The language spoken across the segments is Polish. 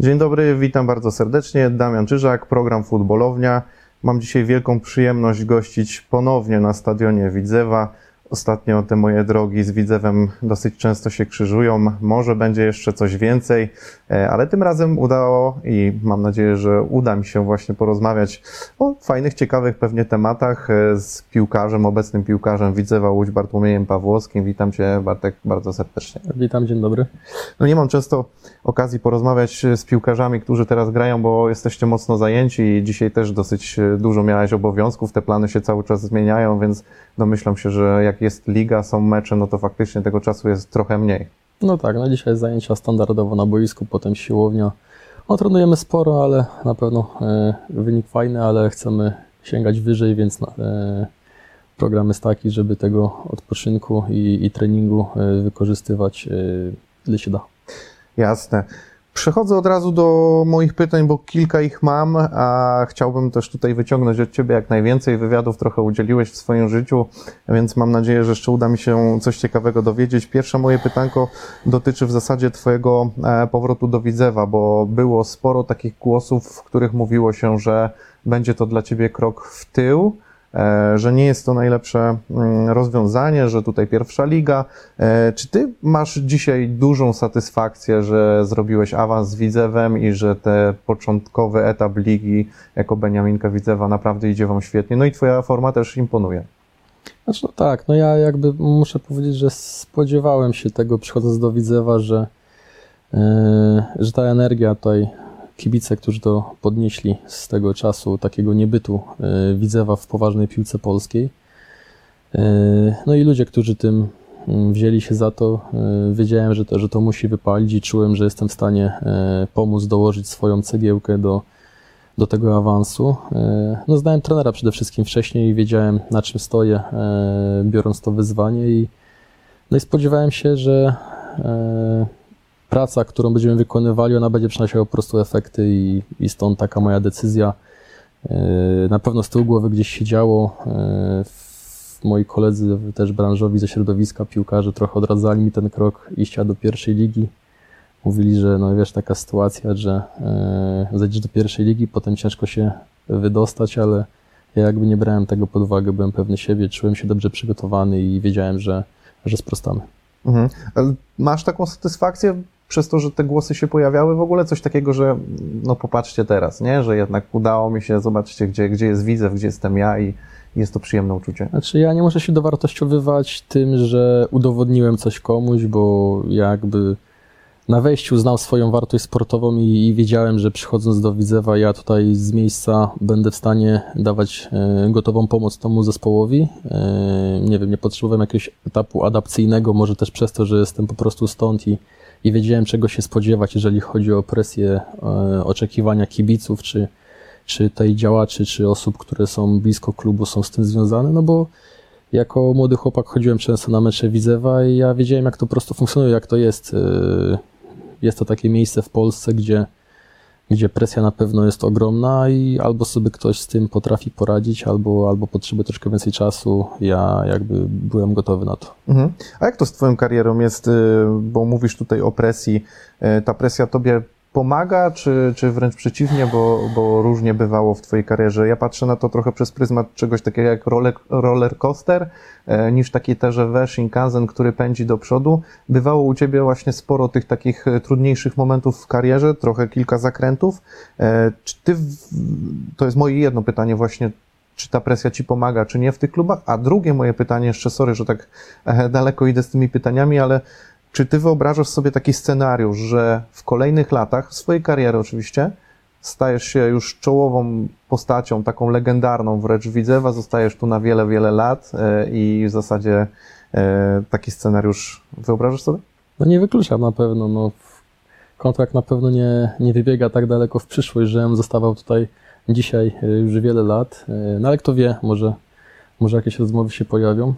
Dzień dobry, witam bardzo serdecznie. Damian Czyżak, program Futbolownia. Mam dzisiaj wielką przyjemność gościć ponownie na stadionie Widzewa. Ostatnio te moje drogi z Widzewem dosyć często się krzyżują. Może będzie jeszcze coś więcej, e, ale tym razem udało i mam nadzieję, że uda mi się właśnie porozmawiać o fajnych, ciekawych pewnie tematach e, z piłkarzem, obecnym piłkarzem Widzewa Łódź Bartłomiejem Pawłowskim. Witam Cię Bartek bardzo serdecznie. Witam, dzień dobry. No nie mam często okazji porozmawiać z piłkarzami, którzy teraz grają, bo jesteście mocno zajęci i dzisiaj też dosyć dużo miałeś obowiązków. Te plany się cały czas zmieniają, więc domyślam się, że jak jest liga, są mecze, no to faktycznie tego czasu jest trochę mniej. No tak, no dzisiaj zajęcia standardowo na boisku, potem siłownia. No trenujemy sporo, ale na pewno e, wynik fajny, ale chcemy sięgać wyżej, więc e, program jest taki, żeby tego odpoczynku i, i treningu e, wykorzystywać ile się da. Jasne. Przechodzę od razu do moich pytań, bo kilka ich mam, a chciałbym też tutaj wyciągnąć od Ciebie jak najwięcej. Wywiadów trochę udzieliłeś w swoim życiu, więc mam nadzieję, że jeszcze uda mi się coś ciekawego dowiedzieć. Pierwsze moje pytanko dotyczy w zasadzie Twojego e, powrotu do Widzewa, bo było sporo takich głosów, w których mówiło się, że będzie to dla Ciebie krok w tył że nie jest to najlepsze mm, rozwiązanie, że tutaj pierwsza liga. E, czy ty masz dzisiaj dużą satysfakcję, że zrobiłeś awans z Widzewem i że ten początkowy etap ligi jako Beniaminka Widzewa naprawdę idzie wam świetnie? No i twoja forma też imponuje. Znaczy, no tak, no ja jakby muszę powiedzieć, że spodziewałem się tego przychodząc do Widzewa, że, yy, że ta energia tutaj kibice, którzy to podnieśli z tego czasu takiego niebytu e, Widzewa w poważnej piłce polskiej. E, no i ludzie, którzy tym mm, wzięli się za to, e, wiedziałem, że to, że to musi wypalić i czułem, że jestem w stanie pomóc dołożyć swoją cegiełkę do, do tego awansu. No, znałem trenera przede wszystkim wcześniej i wiedziałem, na czym stoję, biorąc to wyzwanie i, no i spodziewałem się, że praca, którą będziemy wykonywali, ona będzie przynosiła po prostu efekty i, i stąd taka moja decyzja. E, na pewno z tyłu głowy gdzieś się działo. E, moi koledzy też branżowi ze środowiska piłkarzy trochę odradzali mi ten krok iścia do pierwszej ligi. Mówili, że no wiesz, taka sytuacja, że e, zejdziesz do pierwszej ligi, potem ciężko się wydostać, ale ja jakby nie brałem tego pod uwagę, byłem pewny siebie, czułem się dobrze przygotowany i wiedziałem, że, że sprostamy. Mhm. Masz taką satysfakcję przez to, że te głosy się pojawiały, w ogóle coś takiego, że no popatrzcie teraz, nie? Że jednak udało mi się, zobaczcie, gdzie, gdzie jest Widzew, gdzie jestem ja i jest to przyjemne uczucie. Znaczy ja nie muszę się dowartościowywać tym, że udowodniłem coś komuś, bo jakby na wejściu znał swoją wartość sportową i, i, wiedziałem, że przychodząc do Widzewa ja tutaj z miejsca będę w stanie dawać e, gotową pomoc temu zespołowi. E, nie wiem, nie potrzebowałem jakiegoś etapu adapcyjnego, może też przez to, że jestem po prostu stąd i i wiedziałem czego się spodziewać, jeżeli chodzi o presję, e, oczekiwania kibiców, czy, czy tej działaczy, czy osób, które są blisko klubu, są z tym związane, no bo jako młody chłopak chodziłem często na mecze Widzewa i ja wiedziałem, jak to po prostu funkcjonuje, jak to jest. E, jest to takie miejsce w Polsce, gdzie gdzie presja na pewno jest ogromna i albo sobie ktoś z tym potrafi poradzić, albo, albo potrzebuje troszkę więcej czasu. Ja jakby byłem gotowy na to. Mhm. A jak to z Twoją karierą jest, y, bo mówisz tutaj o presji, y, ta presja Tobie pomaga, czy, czy wręcz przeciwnie, bo, bo różnie bywało w Twojej karierze? Ja patrzę na to trochę przez pryzmat czegoś takiego jak roller, roller coaster, e, niż taki TGV Shinkansen, który pędzi do przodu. Bywało u Ciebie właśnie sporo tych takich e, trudniejszych momentów w karierze, trochę kilka zakrętów. E, czy Ty, to jest moje jedno pytanie właśnie, czy ta presja ci pomaga, czy nie w tych klubach? A drugie moje pytanie, jeszcze sorry, że tak daleko idę z tymi pytaniami, ale czy ty wyobrażasz sobie taki scenariusz, że w kolejnych latach, swojej kariery oczywiście, stajesz się już czołową postacią, taką legendarną wręcz Widzewa, zostajesz tu na wiele, wiele lat e, i w zasadzie e, taki scenariusz wyobrażasz sobie? No nie wykluczam na pewno. No, kontrakt na pewno nie, nie wybiega tak daleko w przyszłość, że zostawał tutaj dzisiaj e, już wiele lat. No ale kto wie, może, może jakieś rozmowy się pojawią.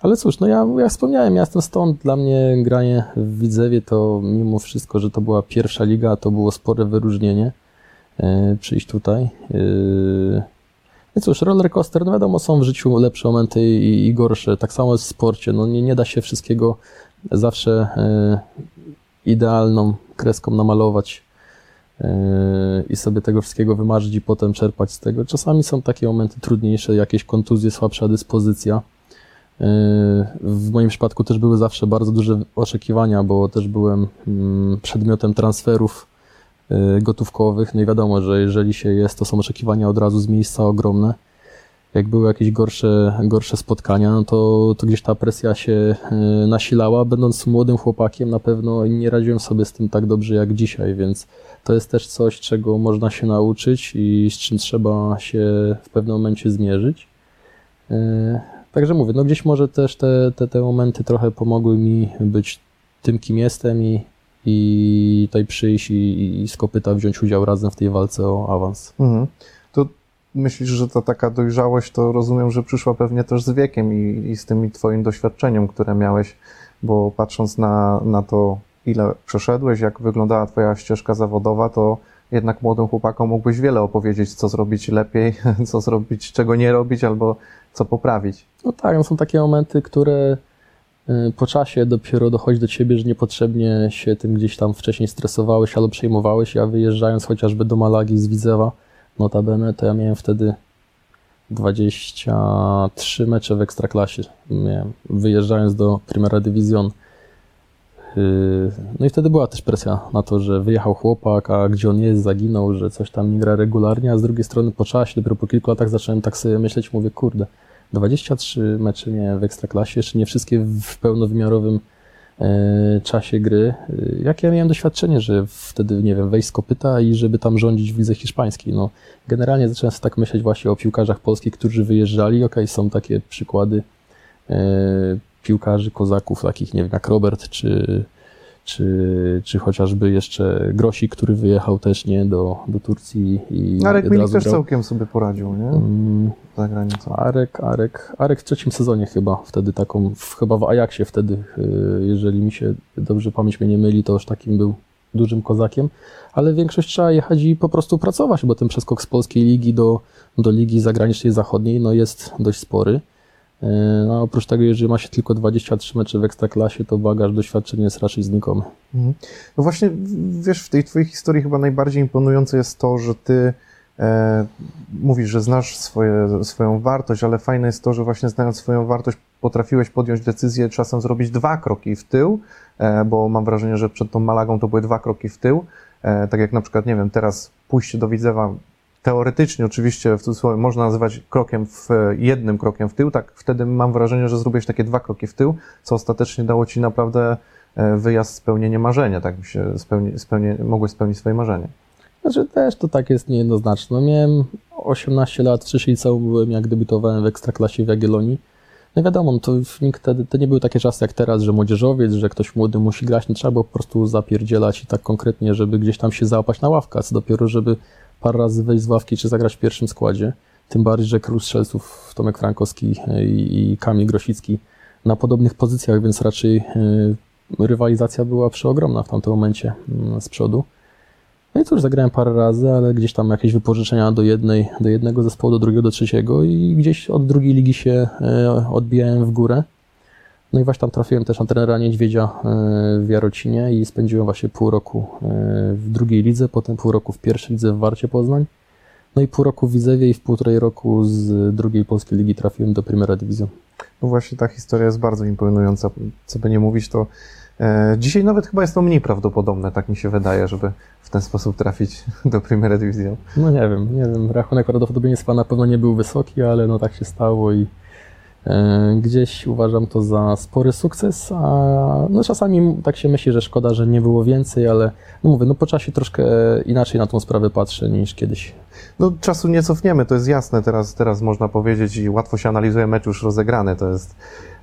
Ale cóż, no ja, ja wspomniałem, ja jestem stąd. Dla mnie granie w Widzewie to mimo wszystko, że to była pierwsza liga, to było spore wyróżnienie e, przyjść tutaj. E, no cóż, roller coaster, no wiadomo, są w życiu lepsze momenty i, i gorsze. Tak samo jest w sporcie. No nie, nie da się wszystkiego zawsze e, idealną kreską namalować yy, i sobie tego wszystkiego wymarzyć i potem czerpać z tego. Czasami są takie momenty trudniejsze, jakieś kontuzje, słabsza dyspozycja. W moim przypadku też były zawsze bardzo duże oczekiwania, bo też byłem mm, przedmiotem transferów yy, gotówkowych. No i wiadomo, że jeżeli się jest, to są oczekiwania od razu z miejsca ogromne. Jak były jakieś gorsze, gorsze spotkania, no to, to gdzieś ta presja się yy, nasilała. Będąc młodym chłopakiem, na pewno nie radziłem sobie z tym tak dobrze jak dzisiaj, więc to jest też coś, czego można się nauczyć i z czym trzeba się w pewnym momencie zmierzyć. Także mówię, no gdzieś może też te, te, te momenty trochę pomogły mi być tym, kim jestem i, i tutaj przyjść i, i z kopyta wziąć udział razem w tej walce o awans. Mhm. To myślisz, że ta taka dojrzałość, to rozumiem, że przyszła pewnie też z wiekiem i, i z tym twoim doświadczeniem, które miałeś, bo patrząc na, na to, ile przeszedłeś, jak wyglądała twoja ścieżka zawodowa, to jednak młodym chłopakom mógłbyś wiele opowiedzieć, co zrobić lepiej, co zrobić, czego nie robić, albo co poprawić. No tak, no są takie momenty, które y, po czasie dopiero dochodzi do ciebie, że niepotrzebnie się tym gdzieś tam wcześniej stresowałeś albo przejmowałeś. Ja wyjeżdżając chociażby do Malagi z Widzewa, notabene, to ja miałem wtedy 23 mecze w Ekstraklasie. Miałem, wyjeżdżając do Primera Division. Yy, No i wtedy była też presja na to, że wyjechał chłopak, a gdzie on jest, zaginął, że coś tam nie gra regularnie, a z drugiej strony po czasie, dopiero po kilku latach zacząłem tak sobie myśleć, mówię, kurde, 23 mecze miałem w Ekstraklasie, jeszcze nie wszystkie w pełnowymiarowym e, czasie gry. E, Jakie ja miałem doświadczenie, że wtedy, nie wiem, wejść z kopyta i żeby tam rządzić w lidze hiszpańskiej. No, generalnie zacząłem sobie tak myśleć właśnie o piłkarzach polskich, którzy wyjeżdżali. Okej, są takie przykłady piłkarzy, kozaków, takich, nie wiem, jak Robert, czy, czy, czy chociażby jeszcze Grosik, który wyjechał też, nie, do, do Turcji i Arek Milik też grał. całkiem sobie poradził, nie? Mm, Za granicą. Arek, Arek, Arek w trzecim sezonie chyba, wtedy taką, w, chyba w Ajaxie wtedy, y, jeżeli mi się dobrze pamięć mnie nie myli, to już takim był dużym kozakiem, ale większość trzeba jechać i po prostu pracować, bo ten przeskok z polskiej ligi do, do ligi zagranicznej zachodniej no jest dość spory. Y, No, oprócz tego, jeżeli ma się tylko 23 mecze w ekstraklasie, to bagaż doświadczeń jest raczej znikomy. Mhm. No właśnie, wiesz, w tej twojej historii chyba najbardziej imponujące jest to, że ty e, mówisz, że znasz swoje, swoją wartość, ale fajne jest to, że właśnie znając swoją wartość potrafiłeś podjąć decyzję czasem zrobić dwa kroki w tył, e, bo mam wrażenie, że przed tą Malagą to były dwa kroki w tył, e, tak jak na przykład, nie wiem, teraz pójście do Widzewa teoretycznie oczywiście w cudzysłowie można nazywać krokiem w jednym krokiem w tył, tak wtedy mam wrażenie, że zrobiłeś takie dwa kroki w tył, co ostatecznie dało ci naprawdę e, wyjazd, spełnienie marzenia, tak się spełni, spełni, mogłeś spełnić swoje marzenie. Znaczy też to tak jest niejednoznaczne. No, miałem 18 lat, wcześniej całą byłem, jak debiutowałem w Ekstraklasie w Jagiellonii. No wiadomo, no to wtedy, to nie były takie czasy jak teraz, że młodzieżowiec, że ktoś młody musi grać, nie trzeba było po prostu zapierdzielać i tak konkretnie, żeby gdzieś tam się załapać na ławkę, co dopiero, żeby parę razy wejść z ławki czy zagrać w pierwszym składzie. Tym bardziej, że król strzelców Tomek Frankowski i, i Kamil Grosicki na podobnych pozycjach, więc raczej y, rywalizacja była przeogromna w tamtym momencie y, z przodu. No i cóż, zagrałem parę razy, ale gdzieś tam jakieś wypożyczenia do, jednej, do jednego zespołu, do drugiego, do trzeciego i gdzieś od drugiej ligi się e, odbijałem w górę. No i właśnie tam trafiłem też na trenera Niedźwiedzia e, w Jarocinie i spędziłem właśnie pół roku e, w drugiej lidze, potem pół roku w pierwszej lidze w Warcie Poznań. No i pół roku w Widzewie i w półtorej roku z drugiej polskiej ligi trafiłem do Primera Division. No właśnie ta historia jest bardzo imponująca. Co by nie mówić, to e, dzisiaj nawet chyba jest to mniej prawdopodobne, tak mi się wydaje, żeby w ten sposób trafić do Primera Division. No nie wiem, nie wiem, rachunek prawdopodobieństwa na pewno nie był wysoki, ale no tak się stało i gdzieś uważam to za spory sukces, a no czasami tak się myśli, że szkoda, że nie było więcej, ale no mówię, no po czasie troszkę inaczej na tą sprawę patrzę niż kiedyś. No czasu nie cofniemy, to jest jasne, teraz, teraz można powiedzieć i łatwo się analizuje mecz już rozegrany, to jest,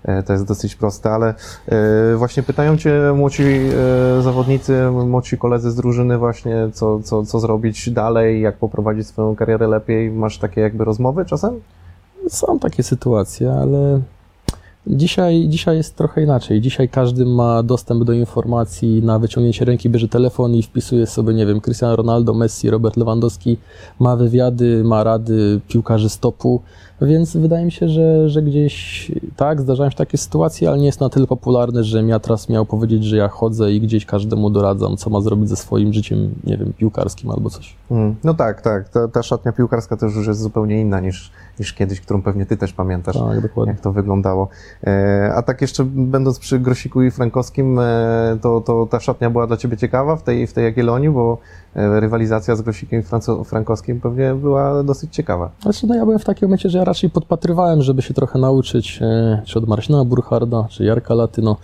e, to jest dosyć proste, ale e, właśnie pytają Cię młodzi e, zawodnicy, młodzi koledzy z drużyny właśnie, co, co, co zrobić dalej, jak poprowadzić swoją karierę lepiej, masz takie jakby rozmowy czasem? Są takie sytuacje, ale Dzisiaj, dzisiaj jest trochę inaczej. Dzisiaj każdy ma dostęp do informacji, na wyciągnięcie ręki bierze telefon i wpisuje sobie, nie wiem, Cristiano Ronaldo, Messi, Robert Lewandowski, ma wywiady, ma rady piłkarzy stopu, więc wydaje mi się, że, że gdzieś tak, zdarzają się takie sytuacje, ale nie jest na tyle popularne, że ja teraz miał powiedzieć, że ja chodzę i gdzieś każdemu doradzam, co ma zrobić ze swoim życiem, nie wiem, piłkarskim albo coś. Mm, No tak, tak. Ta, ta szatnia piłkarska też już jest zupełnie inna niż, niż kiedyś, którą pewnie ty też pamiętasz. Tak, dokładnie. jak to wyglądało. E, A tak jeszcze będąc przy Grosiku i Frankowskim, e, to, to ta szatnia była dla Ciebie ciekawa w tej, w tej Jagiellonii, bo e, rywalizacja z Grosikiem i Frankowskim pewnie była dosyć ciekawa. Znaczy, no ja byłem w takim momencie, że ja raczej podpatrywałem, żeby się trochę nauczyć, e, czy od Marcina Burcharda, czy Jarka Latyno.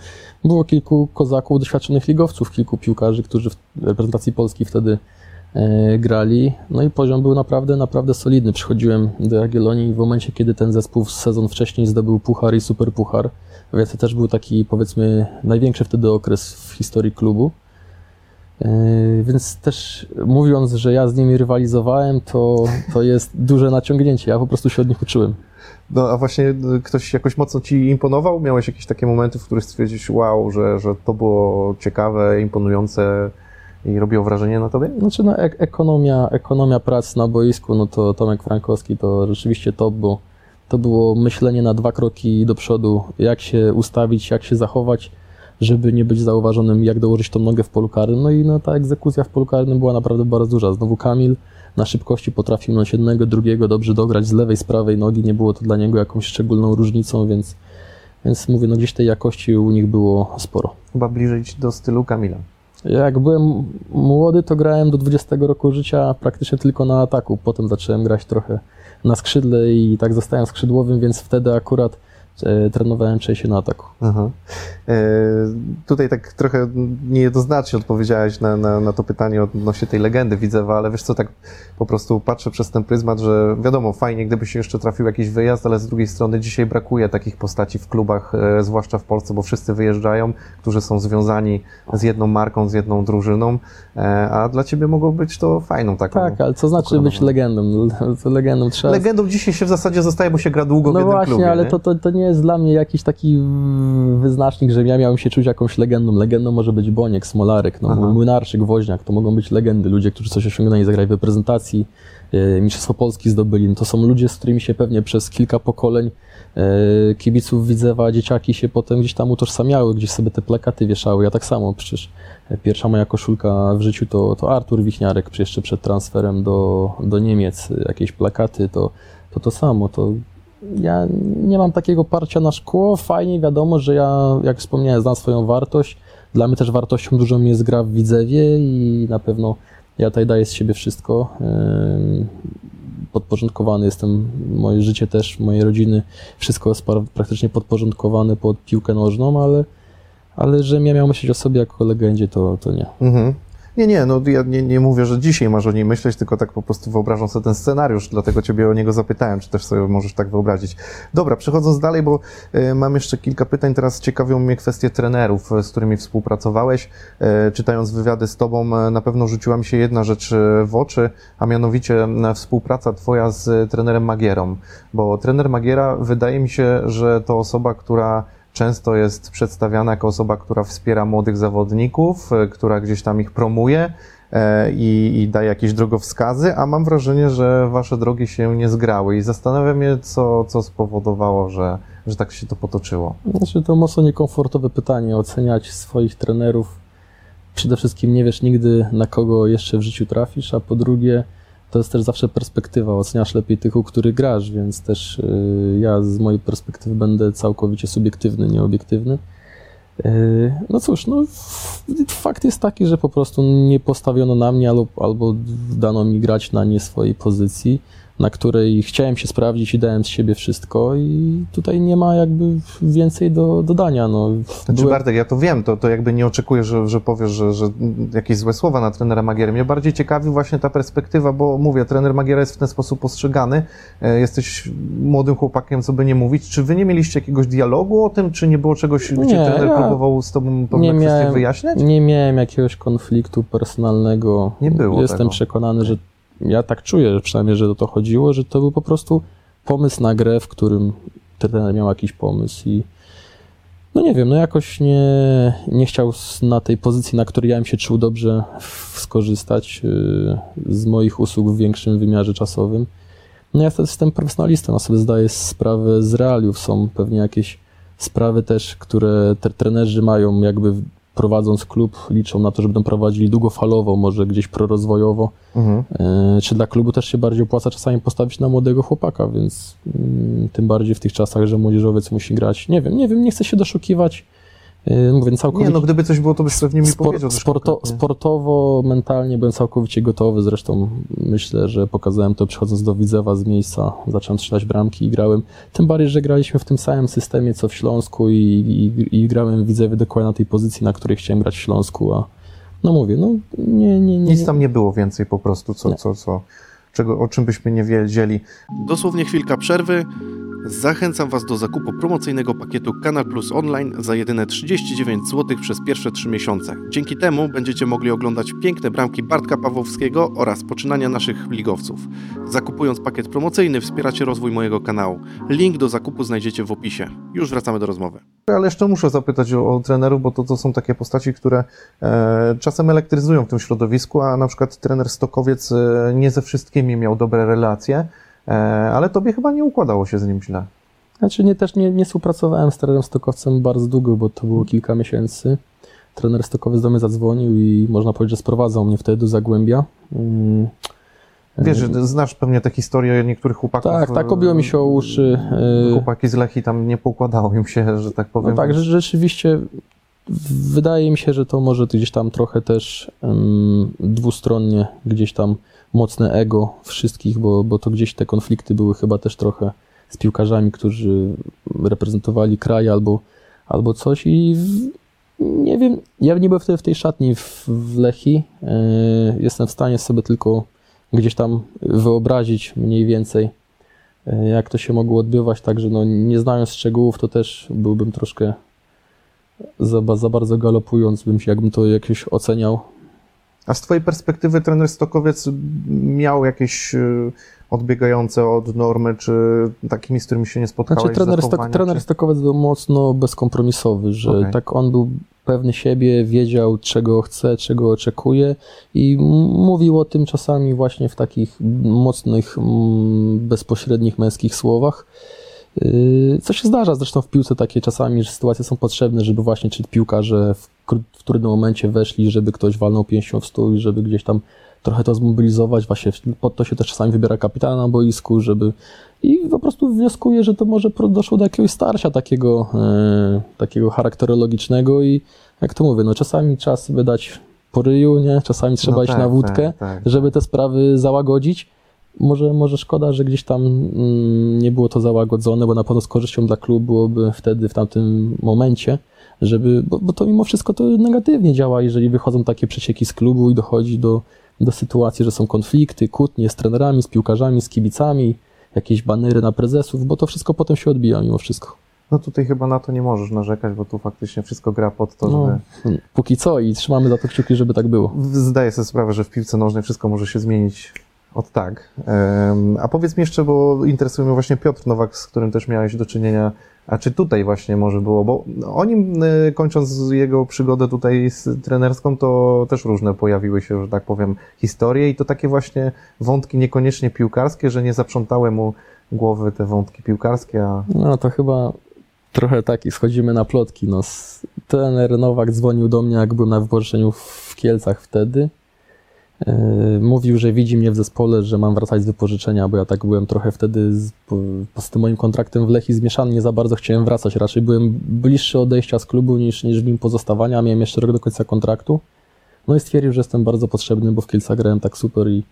Było kilku kozaków, doświadczonych ligowców, kilku piłkarzy, którzy w reprezentacji Polski wtedy e, grali. No i poziom był naprawdę, naprawdę solidny. Przychodziłem do Jagiellonii w momencie, kiedy ten zespół sezon wcześniej zdobył puchar i super puchar, więc to też był taki, powiedzmy, największy wtedy okres w historii klubu. Yy, Więc też mówiąc, że ja z nimi rywalizowałem, to, to jest duże naciągnięcie. Ja po prostu się od nich uczyłem. No a właśnie e, ktoś jakoś mocno Ci imponował? Miałeś jakieś takie momenty, w których stwierdziłeś, wow, że, że to było ciekawe, imponujące i robiło wrażenie na Tobie? Znaczy, no, ek- ekonomia, ekonomia pracy na boisku, no to Tomek Frankowski to rzeczywiście top, bo to było myślenie na dwa kroki do przodu, jak się ustawić, jak się zachować, żeby nie być zauważonym, jak dołożyć tą nogę w polu karnym. No i no, ta egzekucja w polu karnym była naprawdę bardzo duża. Znowu Kamil na szybkości potrafił minąć jednego, drugiego dobrze dograć z lewej, z prawej nogi. Nie było to dla niego jakąś szczególną różnicą, więc, więc mówię, no gdzieś tej jakości u nich było sporo. Chyba bliżej do stylu Kamila. Jak byłem młody, to grałem do 20 roku życia praktycznie tylko na ataku. Potem zacząłem grać trochę na skrzydle i tak zostałem skrzydłowym, więc wtedy akurat trenowałem częściej na ataku. Aha. E, tutaj tak trochę niejednoznacznie odpowiedziałeś na, na, na to pytanie odnośnie tej legendy Widzewa, ale wiesz co, tak po prostu patrzę przez ten pryzmat, że wiadomo, fajnie, gdyby się jeszcze trafił jakiś wyjazd, ale z drugiej strony dzisiaj brakuje takich postaci w klubach, e, zwłaszcza w Polsce, bo wszyscy wyjeżdżają, którzy są związani z jedną marką, z jedną drużyną, e, a dla ciebie mogło być to fajną taką. Tak, ale co znaczy być legendą? No, legendą trzeba... Legendą dzisiaj się w zasadzie zostaje, bo się gra długo w No jednym właśnie, klubie. ale nie? to, to, to nie jest dla mnie jakiś taki wyznacznik, że ja miałem się czuć jakąś legendą. Legendą może być Boniek, Smolarek, no. Młynarczyk, Woźniak. To mogą być legendy, ludzie, którzy coś osiągnęli, zagrali w reprezentacji, e, Mistrzostwo Polski zdobyli. No, to są ludzie, z którymi się pewnie przez kilka pokoleń e, kibiców Widzewa, dzieciaki się potem gdzieś tam utożsamiały, gdzieś sobie te plakaty wieszały. Ja tak samo, przecież e, pierwsza moja koszulka w życiu to, to Artur Wichniarek, jeszcze przed transferem do, do Niemiec, jakieś plakaty, to to, to samo. To ja nie mam takiego parcia na szkło. Fajnie wiadomo, że ja, jak wspomniałem, znam swoją wartość. Dla mnie też wartością dużą jest gra w Widzewie i na pewno ja tutaj daję z siebie wszystko. Podporządkowany jestem, moje życie też, mojej rodziny, wszystko jest praktycznie podporządkowane pod piłkę nożną, ale, ale że ja miał myśleć o sobie jako o legendzie, to, to nie. Mhm. Nie, nie, no ja nie, nie mówię, że dzisiaj masz o niej myśleć, tylko tak po prostu wyobrażam sobie ten scenariusz, dlatego ciebie o niego zapytałem, czy też sobie możesz tak wyobrazić. Dobra, przechodząc dalej, bo e, mam jeszcze kilka pytań, teraz ciekawią mnie kwestie trenerów, e, z którymi współpracowałeś. E, czytając wywiady z tobą, na pewno rzuciła mi się jedna rzecz w oczy, a mianowicie współpraca twoja z trenerem Magierą, bo trener Magiera wydaje mi się, że to osoba, która często jest przedstawiana jako osoba, która wspiera młodych zawodników, e, która gdzieś tam ich promuje e, i, i daje jakieś drogowskazy, a mam wrażenie, że wasze drogi się nie zgrały i zastanawiam się, co, co spowodowało, że, że tak się to potoczyło. Znaczy, to mocno niekomfortowe pytanie, oceniać swoich trenerów. Przede wszystkim nie wiesz nigdy, na kogo jeszcze w życiu trafisz, a po drugie, to jest też zawsze perspektywa. Oceniasz lepiej tych, u których grasz, więc też y, ja z mojej perspektywy będę całkowicie subiektywny, nieobiektywny. Y, No cóż, no, fakt jest taki, że po prostu nie postawiono na mnie albo, albo dano mi grać na nie swojej pozycji, na której chciałem się sprawdzić i dałem z siebie wszystko i tutaj nie ma jakby więcej do dodania. No, Znaczy, byłem- Bartek, ja to wiem, to, to jakby nie oczekuję, że, że powiesz, że, że jakieś złe słowa na trenera Magiery. Mnie bardziej ciekawi właśnie ta perspektywa, bo mówię, trener Magiera jest w ten sposób postrzegany. E, Jesteś młodym chłopakiem, co by nie mówić. Czy wy nie mieliście jakiegoś dialogu o tym, czy nie było czegoś, gdzie Nie, trener ja próbował z tobą pewne nie kwestie miałem- wyjaśniać? Nie miałem jakiegoś konfliktu personalnego. Nie było Jestem tego. przekonany, że ja tak czuję, że przynajmniej, że o to chodziło, że to był po prostu pomysł na grę, w którym trener miał jakiś pomysł i, no nie wiem, no jakoś nie, nie chciał na tej pozycji, na której ja bym się czuł dobrze, skorzystać y, z moich usług w większym wymiarze czasowym. No ja jestem profesjonalistą, a sobie zdaję sprawę z realiów. Są pewnie jakieś sprawy też, które te trenerzy mają jakby prowadząc klub, liczą na to, że będą prowadzili długofalowo, może gdzieś prorozwojowo. Mhm. E, czy dla klubu też się bardziej opłaca czasami postawić na młodego chłopaka, więc mm, tym bardziej w tych czasach, że młodzieżowiec musi grać. Nie wiem, nie wiem, nie chcę się doszukiwać mówię, całkowicie... Nie, no gdyby coś było, to byś pewnie mi spor, powiedział. Sporto, sportowo, mentalnie byłem całkowicie gotowy, zresztą myślę, że pokazałem to przychodząc do Widzewa z miejsca, zacząłem strzelać bramki i grałem, tym bardziej, że graliśmy w tym samym systemie co w Śląsku i, i, i grałem w Widzewie dokładnie na tej pozycji, na której chciałem grać w Śląsku, a no mówię, no nie, nie, nie. Nic tam nie było więcej po prostu, co, co, co, czego, o czym byśmy nie wiedzieli. Dosłownie chwilka przerwy. Zachęcam Was do zakupu promocyjnego pakietu Kanal Plus Online za jedyne 39 zł przez pierwsze 3 miesiące. Dzięki temu będziecie mogli oglądać piękne bramki Bartka Pawłowskiego oraz poczynania naszych ligowców. Zakupując pakiet promocyjny wspieracie rozwój mojego kanału. Link do zakupu znajdziecie w opisie. Już wracamy do rozmowy. Ale jeszcze muszę zapytać o, o trenerów, bo to, to są takie postaci, które e, czasem elektryzują w tym środowisku, a na przykład trener Stokowiec e, nie ze wszystkimi miał dobre relacje. E, ale tobie chyba nie układało się z nim źle. Znaczy nie, też nie, nie współpracowałem z trenerem Stokowcem bardzo długo, bo to było kilka miesięcy. Trener Stokowiec do mnie zadzwonił i można powiedzieć, że sprowadzał mnie wtedy do Zagłębia. Mm. Wiesz, że znasz pewnie tę historię niektórych chłopaków. Tak, tak, obiło mi się o uszy. E, chłopaki z Lechi tam nie pokładało im się, że tak powiem. No tak, rzeczywiście wydaje mi się, że to może gdzieś tam trochę też um, dwustronnie gdzieś tam mocne ego wszystkich, bo, bo to gdzieś te konflikty były chyba też trochę z piłkarzami, którzy reprezentowali kraj albo, albo coś i nie wiem, ja nie byłem wtedy w tej szatni w, w Lechi. Yy, jestem w stanie sobie tylko gdzieś tam wyobrazić mniej więcej, yy, jak to się mogło odbywać, także no, nie znając szczegółów, to też byłbym troszkę za, za bardzo galopując, bym się, jakbym to jakoś oceniał, a z Twojej perspektywy trener Stokowiec miał jakieś y, odbiegające od normy, czy takimi, z którymi się nie spotkałeś? Znaczy, trener, Stok, trener Stokowiec był mocno bezkompromisowy, że okay. tak on był pewny siebie, wiedział czego chce, czego oczekuje i mówił o tym czasami właśnie w takich mocnych, bezpośrednich męskich słowach. Y, co się zdarza zresztą w piłce takie czasami, że sytuacje są potrzebne, żeby właśnie czy piłkarze w, w trudnym momencie weszli, żeby ktoś walnął pięścią w stół i żeby gdzieś tam trochę to zmobilizować. Właśnie pod to się też czasami wybiera kapitana na boisku, żeby i po prostu wnioskuję, że to może doszło do jakiegoś starcia takiego, e, takiego charakterologicznego i jak to mówię, no czasami czas wydać po ryju, nie? Czasami trzeba no iść tak, na wódkę, tak, tak. żeby te sprawy załagodzić. Może, może szkoda, że gdzieś tam mm, nie było to załagodzone, bo na pewno z korzyścią dla klubu byłoby wtedy, w tamtym momencie, żeby, bo, bo to mimo wszystko to negatywnie działa, jeżeli wychodzą takie przecieki z klubu i dochodzi do, do sytuacji, że są konflikty, kłótnie z trenerami, z piłkarzami, z kibicami, jakieś banery na prezesów, bo to wszystko potem się odbija mimo wszystko. No tutaj chyba na to nie możesz narzekać, bo tu faktycznie wszystko gra pod to, no, żeby... Póki co i trzymamy za to kciuki, żeby tak było. Zdaję sobie sprawę, że w piłce nożnej wszystko może się zmienić od tak. A powiedz mi jeszcze, bo interesuje mnie właśnie Piotr Nowak, z którym też miałeś do czynienia, a czy tutaj właśnie może było, bo o nim e, kończąc jego przygodę tutaj z trenerską, to też różne pojawiły się, że tak powiem, historie i to takie właśnie wątki niekoniecznie piłkarskie, że nie zaprzątały mu głowy te wątki piłkarskie, a... No to chyba trochę taki, schodzimy na plotki, no. Trener Nowak dzwonił do mnie, jak byłem na wypożyczeniu w Kielcach wtedy mówił, że widzi mnie w zespole, że mam wracać z wypożyczenia, bo ja tak byłem trochę wtedy z, z tym moim kontraktem w Lechi zmieszany, nie za bardzo chciałem wracać. Raczej byłem bliższy odejścia z klubu niż, niż w nim pozostawania. Miałem jeszcze rok do końca kontraktu. No i stwierdził, że jestem bardzo potrzebny, bo w Kielcach grałem tak super i,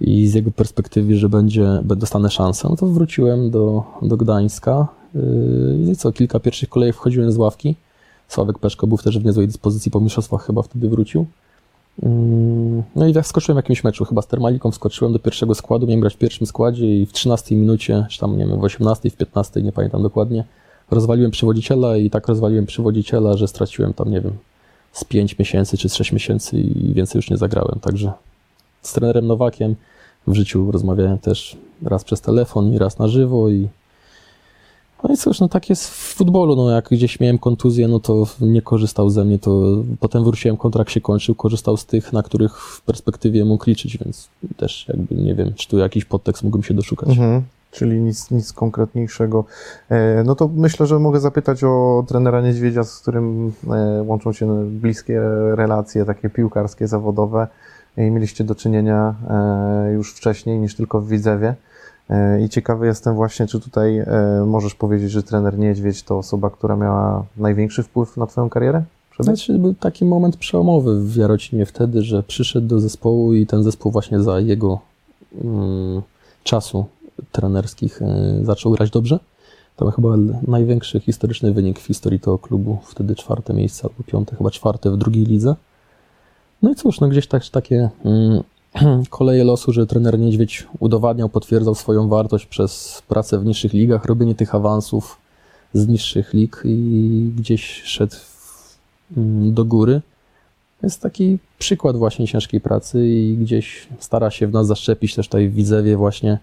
i z jego perspektywy, że będzie, dostanę szansę. No to wróciłem do, do Gdańska yy, i co, kilka pierwszych kolejek wchodziłem z ławki. Sławek Peszko był też w niezłej dyspozycji po mistrzostwach, chyba wtedy wrócił. Mm, no i tak skoczyłem w jakimś meczu, chyba z Termaliką wskoczyłem do pierwszego składu, miałem grać w pierwszym składzie i w 13 minucie, czy tam nie wiem, w 18, w 15, nie pamiętam dokładnie, rozwaliłem przywodziciela i tak rozwaliłem przywodziciela, że straciłem tam, nie wiem, z 5 miesięcy czy z 6 miesięcy i więcej już nie zagrałem, także z trenerem Nowakiem w życiu rozmawiałem też raz przez telefon i raz na żywo i No i cóż, no tak jest w futbolu, no jak gdzieś miałem kontuzję, no to nie korzystał ze mnie, to potem wróciłem, kontrakt się kończył, korzystał z tych, na których w perspektywie mógł liczyć, więc też jakby nie wiem, czy tu jakiś podtekst mógłbym się doszukać. Mhm. Czyli nic, nic konkretniejszego. E, No to myślę, że mogę zapytać o trenera Niedźwiedzia, z którym e, łączą się bliskie relacje, takie piłkarskie, zawodowe. I mieliście do czynienia e, już wcześniej niż tylko w Widzewie. E, I ciekawy jestem właśnie, czy tutaj e, możesz powiedzieć, że trener Niedźwiedź to osoba, która miała największy wpływ na twoją karierę? Znaczy, był taki moment przełomowy w Jarocinie wtedy, że przyszedł do zespołu i ten zespół właśnie za jego mm, czasu trenerskich e, zaczął grać dobrze. To był chyba największy historyczny wynik w historii tego klubu. Wtedy czwarte miejsce albo piąte, chyba czwarte w drugiej lidze. No i cóż, no gdzieś tak, takie mm, koleje losu, że trener Niedźwiedź udowadniał, potwierdzał swoją wartość przez pracę w niższych ligach, robienie tych awansów z niższych lig i gdzieś szedł mm, do góry. Jest taki przykład właśnie ciężkiej pracy i gdzieś stara się w nas zaszczepić też tutaj w Widzewie właśnie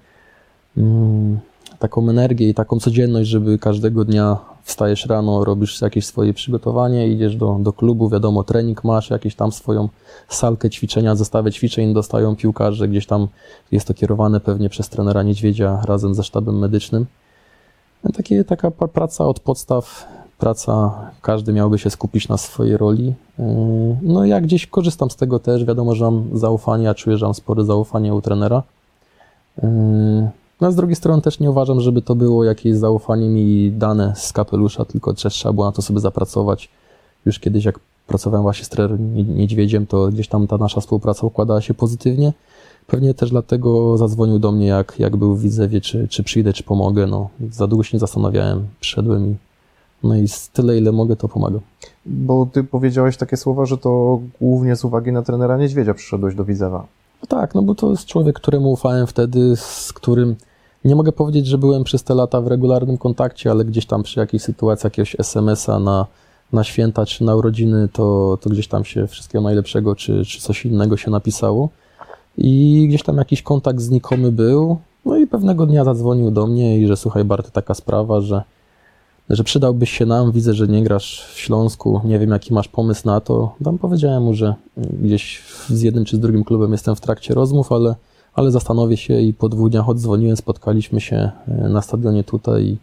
mm, taką energię i taką codzienność, żeby każdego dnia wstajesz rano, robisz jakieś swoje przygotowanie, idziesz do, do klubu, wiadomo, trening masz, jakieś tam swoją salkę ćwiczenia, zestawę ćwiczeń dostają piłkarze, gdzieś tam jest to kierowane pewnie przez trenera Niedźwiedzia razem ze sztabem medycznym. Takie, taka praca od podstaw, praca, każdy miałby się skupić na swojej roli. Yy, No ja gdzieś korzystam z tego też, wiadomo, że mam zaufanie, ja czuję, że mam spore zaufanie u trenera. No z drugiej strony też nie uważam, żeby to było jakieś zaufanie mi dane z kapelusza, tylko też trzeba było na to sobie zapracować. Już kiedyś jak pracowałem właśnie z trenerem Nie- Niedźwiedziem, to gdzieś tam ta nasza współpraca układała się pozytywnie. Pewnie też dlatego zadzwonił do mnie, jak, jak był w Widzewie, czy, czy przyjdę, czy pomogę. No, za długo się nie zastanawiałem, przyszedłem i no i z tyle, ile mogę, to pomagam. Bo ty powiedziałeś takie słowa, że to głównie z uwagi na trenera Niedźwiedzia przyszedłeś do Widzewa. No tak, no bo to jest człowiek, któremu ufałem wtedy, z którym nie mogę powiedzieć, że byłem przez te lata w regularnym kontakcie, ale gdzieś tam przy jakiejś sytuacji, jakiegoś SMS-a na, na święta czy na urodziny, to, to gdzieś tam się wszystkiego najlepszego czy, czy coś innego się napisało. I gdzieś tam jakiś kontakt znikomy był. No i pewnego dnia zadzwonił do mnie i że słuchaj Barty, taka sprawa, że, że przydałbyś się nam, widzę, że nie grasz w Śląsku, nie wiem jaki masz pomysł na to. Tam powiedziałem mu, że gdzieś z jednym czy z drugim klubem jestem w trakcie rozmów, ale, ale zastanowię się i po dwóch dniach odzwoniłem, spotkaliśmy się e, na stadionie tutaj i,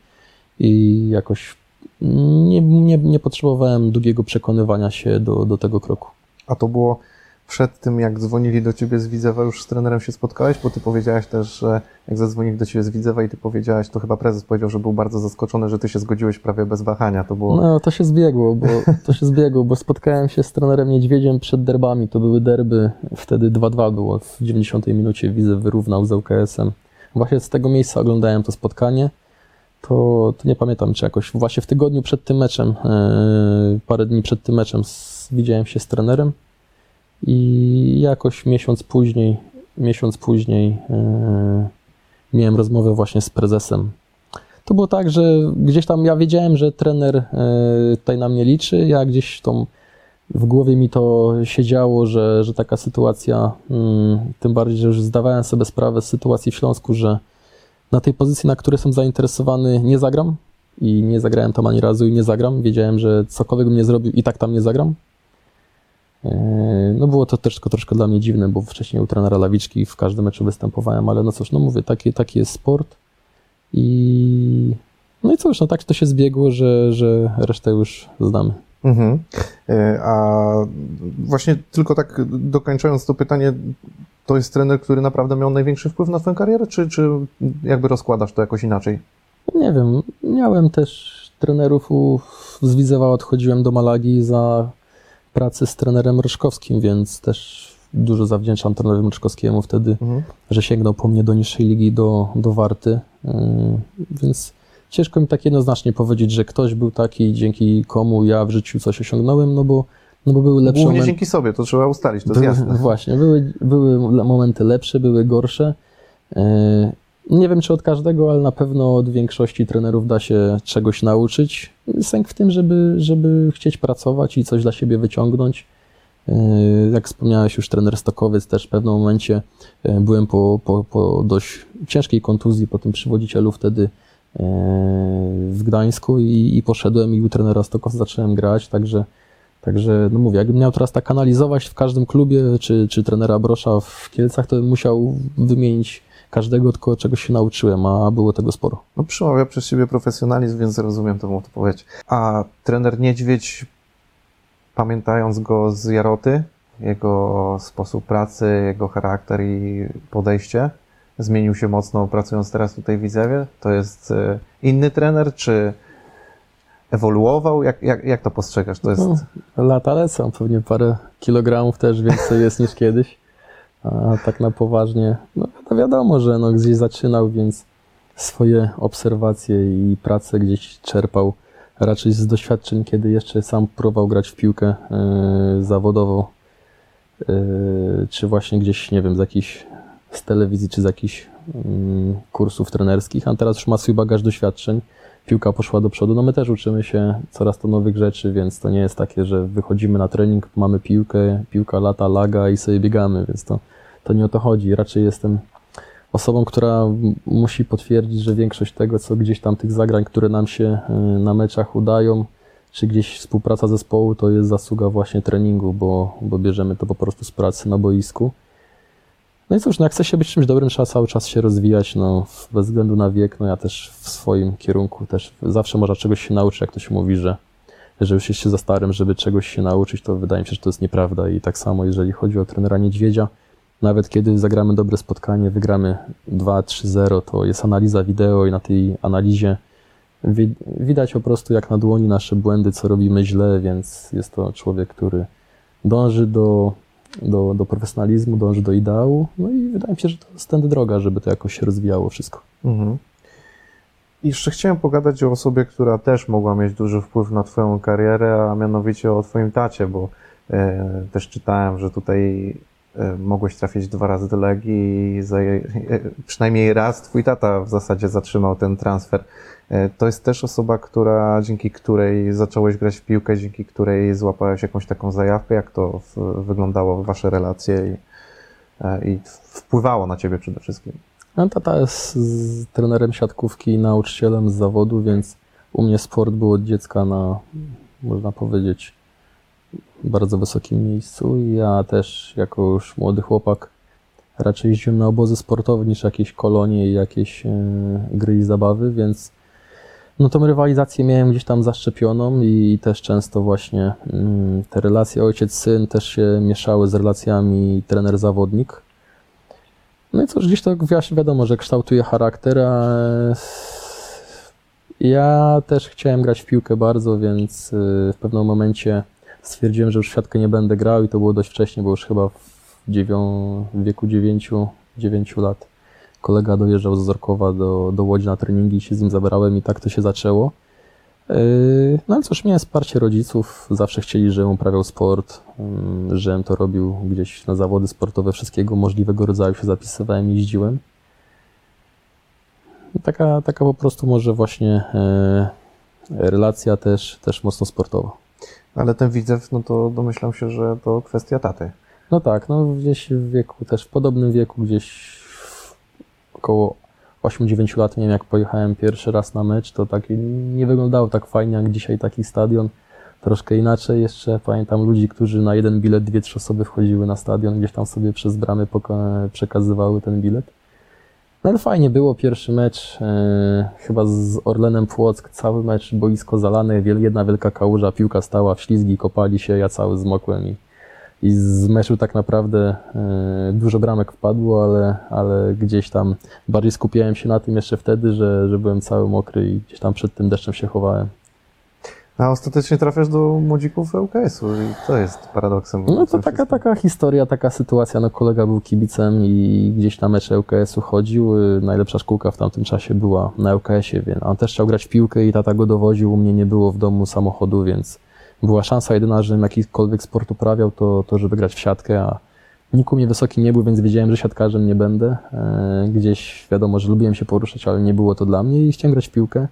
i jakoś nie, nie, nie potrzebowałem długiego przekonywania się do, do tego kroku. A to było przed tym, jak dzwonili do ciebie z Widzewa, już z trenerem się spotkałeś, bo ty powiedziałeś też, że jak zadzwonili do ciebie z Widzewa i ty powiedziałeś, to chyba prezes powiedział, że był bardzo zaskoczony, że ty się zgodziłeś prawie bez wahania. To było... No, to się zbiegło, bo to się zbiegło, bo spotkałem się z trenerem Niedźwiedziem przed derbami. To były derby, wtedy 2-2 było. W 90 minucie widzę wyrównał z UKS-em. Właśnie z tego miejsca oglądałem to spotkanie. To, to nie pamiętam, czy jakoś właśnie w tygodniu przed tym meczem, e, parę dni przed tym meczem z, widziałem się z trenerem i jakoś miesiąc później, miesiąc później e, miałem rozmowę właśnie z prezesem to było tak, że gdzieś tam ja wiedziałem, że trener e, tutaj na mnie liczy. Ja gdzieś tą w głowie mi to siedziało, że, że taka sytuacja, mm, tym bardziej, że już zdawałem sobie sprawę z sytuacji w Śląsku, że na tej pozycji, na której jestem zainteresowany, nie zagram i nie zagrałem tam ani razu i nie zagram. Wiedziałem, że cokolwiek bym nie zrobił i tak tam nie zagram. E, No było to też troszkę dla mnie dziwne, bo wcześniej u trenera Lawiczki w każdym meczu występowałem, ale no cóż, no mówię, taki, taki jest sport. I no i cóż, no tak to się zbiegło, że, że resztę już znamy. Mhm. E, A właśnie tylko tak dokończając to pytanie, to jest trener, który naprawdę miał największy wpływ na twoją karierę, czy, czy jakby rozkładasz to jakoś inaczej? Nie wiem, miałem też trenerów u, z Widzewa, odchodziłem do Malagi za pracę z trenerem Ryszkowskim, więc też dużo zawdzięczam trenerowi Ryszkowskiemu wtedy, Mhm. że sięgnął po mnie do niższej ligi, do, do Warty, yy, więc ciężko mi tak jednoznacznie powiedzieć, że ktoś był taki, dzięki komu ja w życiu coś osiągnąłem, no bo, no bo były lepsze Głównie momenty. dzięki sobie, to trzeba ustalić, to jest Były- jasne. Właśnie, były, były momenty lepsze, były gorsze. E, Nie wiem, czy od każdego, ale na pewno od większości trenerów da się czegoś nauczyć. Sęk w tym, żeby, żeby chcieć pracować i coś dla siebie wyciągnąć. E, Jak wspomniałeś już, trener Stokowiec też w pewnym momencie e, byłem po, po, po dość ciężkiej kontuzji, po tym przywodzicielu wtedy w Gdańsku i, i poszedłem i u trenera Stokow zacząłem grać, także Także, no mówię, jakbym miał teraz tak analizować w każdym klubie, czy, czy trenera Brosza w Kielcach, to bym musiał wymienić każdego, tylko czegoś się nauczyłem, a było tego sporo. No przemawia przez siebie profesjonalizm, więc rozumiem tą odpowiedź. A trener Niedźwiedź, pamiętając go z Jaroty, jego sposób pracy, jego charakter i podejście, zmienił się mocno pracując teraz tutaj w Widzewie? To jest e, inny trener, czy ewoluował? Jak, jak, jak to postrzegasz? To jest... No, lata lecą, pewnie parę kilogramów też więcej jest niż kiedyś. A tak na poważnie, no to wiadomo, że no gdzieś zaczynał, więc swoje obserwacje i pracę gdzieś czerpał. Raczej z doświadczeń, kiedy jeszcze sam próbował grać w piłkę yy, zawodowo, yy, czy właśnie gdzieś, nie wiem, z jakichś z telewizji, czy z jakichś yy, kursów trenerskich, a teraz już ma swój bagaż doświadczeń piłka poszła do przodu. No my też uczymy się coraz to nowych rzeczy, więc to nie jest takie, że wychodzimy na trening, mamy piłkę, piłka lata, laga i sobie biegamy, więc to, to nie o to chodzi. Raczej jestem osobą, która musi potwierdzić, że większość tego, co gdzieś tam tych zagrań, które nam się y, na meczach udają, czy gdzieś współpraca zespołu, to jest zasługa właśnie treningu, bo, bo bierzemy to po prostu z pracy na boisku. No i cóż, no jak chce się być czymś dobrym, trzeba cały czas się rozwijać, no bez względu na wiek, no ja też w swoim kierunku też zawsze można czegoś się nauczyć, jak to się mówi, że, że już jest się za starym, żeby czegoś się nauczyć, to wydaje mi się, że to jest nieprawda. I tak samo jeżeli chodzi o trenera Niedźwiedzia, nawet kiedy zagramy dobre spotkanie, wygramy 2-3-0, to jest analiza wideo i na tej analizie widać po prostu jak na dłoni nasze błędy, co robimy źle, więc jest to człowiek, który dąży do do, do profesjonalizmu, dąży do ideału. No i wydaje mi się, że to jest tędy droga, żeby to jakoś się rozwijało wszystko. Mhm. I jeszcze chciałem pogadać o osobie, która też mogła mieć duży wpływ na Twoją karierę, a mianowicie o Twoim tacie, bo e, też czytałem, że tutaj mogłeś trafić dwa razy do Legii i e, przynajmniej raz Twój tata w zasadzie zatrzymał ten transfer. E, to jest też osoba, która, dzięki której zacząłeś grać w piłkę, dzięki której złapałeś jakąś taką zajawkę. Jak to w, wyglądało wasze relacje i, e, i wpływało na ciebie przede wszystkim? No, tata jest trenerem siatkówki i nauczycielem z zawodu, więc u mnie sport był od dziecka na, można powiedzieć, bardzo wysokim miejscu. Ja też, jako już młody chłopak, raczej jeździłem na obozy sportowe niż jakieś kolonie i jakieś e, gry i zabawy, więc no tą rywalizację miałem gdzieś tam zaszczepioną i też często właśnie mm, te relacje ojciec-syn też się mieszały z relacjami trener-zawodnik. No i cóż, gdzieś to wiadomo, że kształtuje charakter, a ja też chciałem grać w piłkę bardzo, więc y, w pewnym momencie stwierdziłem, że już w siatkę nie będę grał i to było dość wcześnie, bo już chyba w, dziewią- w wieku 9, 9 lat kolega dojeżdżał z Zorkowa do, do Łodzi na treningi i się z nim zabrałem i tak to się zaczęło. Yy, no ale cóż, miałem wsparcie rodziców, zawsze chcieli, żebym uprawiał sport, yy, żebym to robił gdzieś na zawody sportowe, wszystkiego możliwego rodzaju się zapisywałem, jeździłem. Taka, taka po prostu może właśnie yy, relacja też, też mocno sportowa. Ale ten widzew, no to domyślam się, że to kwestia taty. No tak, no gdzieś w wieku, też w podobnym wieku gdzieś około 8-9 lat miałem, jak pojechałem pierwszy raz na mecz, to tak nie wyglądało tak fajnie jak dzisiaj taki stadion. Troszkę inaczej jeszcze. Pamiętam ludzi, którzy na jeden bilet, dwie, trzy osoby wchodziły na stadion, gdzieś tam sobie przez bramy przekazywały ten bilet. No ale fajnie było, pierwszy mecz, e, chyba z Orlenem Płock, cały mecz, boisko zalane, jedna wielka kałuża, piłka stała w ślizgi, kopali się, ja cały zmokłem i i z meczu tak naprawdę e, dużo bramek wpadło, ale, ale gdzieś tam bardziej skupiałem się na tym jeszcze wtedy, że, że byłem cały mokry i gdzieś tam przed tym deszczem się chowałem. A ostatecznie trafiasz do młodzików ŁKS-u i to jest paradoksem. No to taka, taka historia, taka sytuacja. No kolega był kibicem i gdzieś na mecze ŁKS-u chodził. Najlepsza szkółka w tamtym czasie była na ŁKS-ie, więc on też chciał grać w piłkę i tata go dowoził. U mnie nie było w domu samochodu, więc była szansa jedyna, żebym jakikolwiek sport uprawiał, to, to żeby grać w siatkę, a nikt u mnie wysoki nie był, więc wiedziałem, że siatkarzem nie będę. E, gdzieś wiadomo, że lubiłem się poruszać, ale nie było to dla mnie i chciałem grać w piłkę.